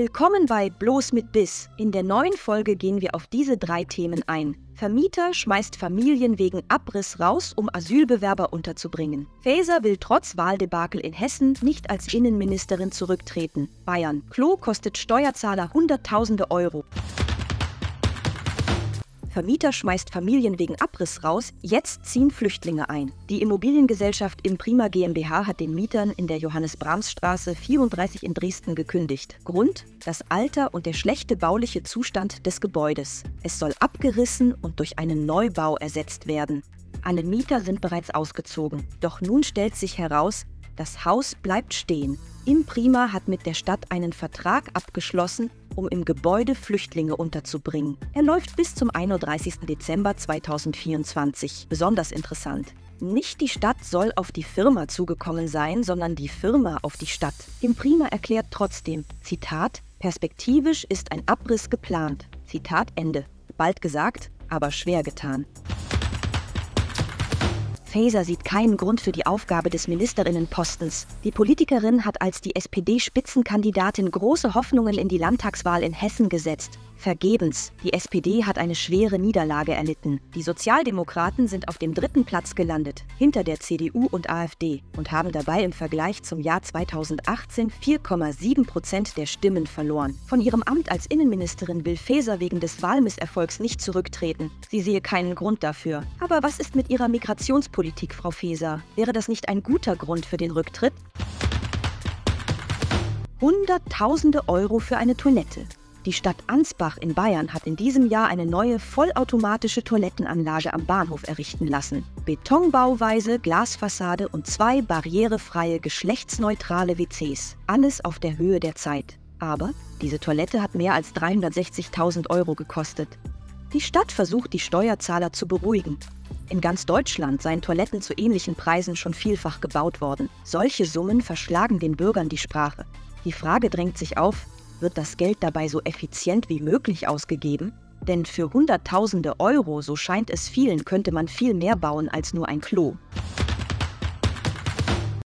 Willkommen bei Bloß mit Biss. In der neuen Folge gehen wir auf diese drei Themen ein. Vermieter schmeißt Familien wegen Abriss raus, um Asylbewerber unterzubringen. Faeser will trotz Wahldebakel in Hessen nicht als Innenministerin zurücktreten. Bayern. Klo kostet Steuerzahler Hunderttausende Euro. Vermieter schmeißt Familien wegen Abriss raus, jetzt ziehen Flüchtlinge ein. Die Immobiliengesellschaft Imprima GmbH hat den Mietern in der Johannes-Brahms-Straße 34 in Dresden gekündigt. Grund? Das Alter und der schlechte bauliche Zustand des Gebäudes. Es soll abgerissen und durch einen Neubau ersetzt werden. Alle Mieter sind bereits ausgezogen. Doch nun stellt sich heraus, das Haus bleibt stehen. Imprima hat mit der Stadt einen Vertrag abgeschlossen, um im Gebäude Flüchtlinge unterzubringen. Er läuft bis zum 31. Dezember 2024. Besonders interessant. Nicht die Stadt soll auf die Firma zugekommen sein, sondern die Firma auf die Stadt. Imprima erklärt trotzdem, Zitat, perspektivisch ist ein Abriss geplant. Zitat Ende. Bald gesagt, aber schwer getan. Faeser sieht keinen Grund für die Aufgabe des Ministerinnenpostens. Die Politikerin hat als die SPD-Spitzenkandidatin große Hoffnungen in die Landtagswahl in Hessen gesetzt. Vergebens. Die SPD hat eine schwere Niederlage erlitten. Die Sozialdemokraten sind auf dem dritten Platz gelandet, hinter der CDU und AfD, und haben dabei im Vergleich zum Jahr 2018 4,7 Prozent der Stimmen verloren. Von ihrem Amt als Innenministerin will Faeser wegen des Wahlmisserfolgs nicht zurücktreten. Sie sehe keinen Grund dafür. Aber was ist mit ihrer Migrationspolitik, Frau Faeser? Wäre das nicht ein guter Grund für den Rücktritt? Hunderttausende Euro für eine Toilette. Die Stadt Ansbach in Bayern hat in diesem Jahr eine neue vollautomatische Toilettenanlage am Bahnhof errichten lassen. Betonbauweise, Glasfassade und zwei barrierefreie, geschlechtsneutrale WCs. Alles auf der Höhe der Zeit. Aber diese Toilette hat mehr als 360.000 Euro gekostet. Die Stadt versucht, die Steuerzahler zu beruhigen. In ganz Deutschland seien Toiletten zu ähnlichen Preisen schon vielfach gebaut worden. Solche Summen verschlagen den Bürgern die Sprache. Die Frage drängt sich auf, wird das Geld dabei so effizient wie möglich ausgegeben? Denn für Hunderttausende Euro, so scheint es vielen, könnte man viel mehr bauen als nur ein Klo.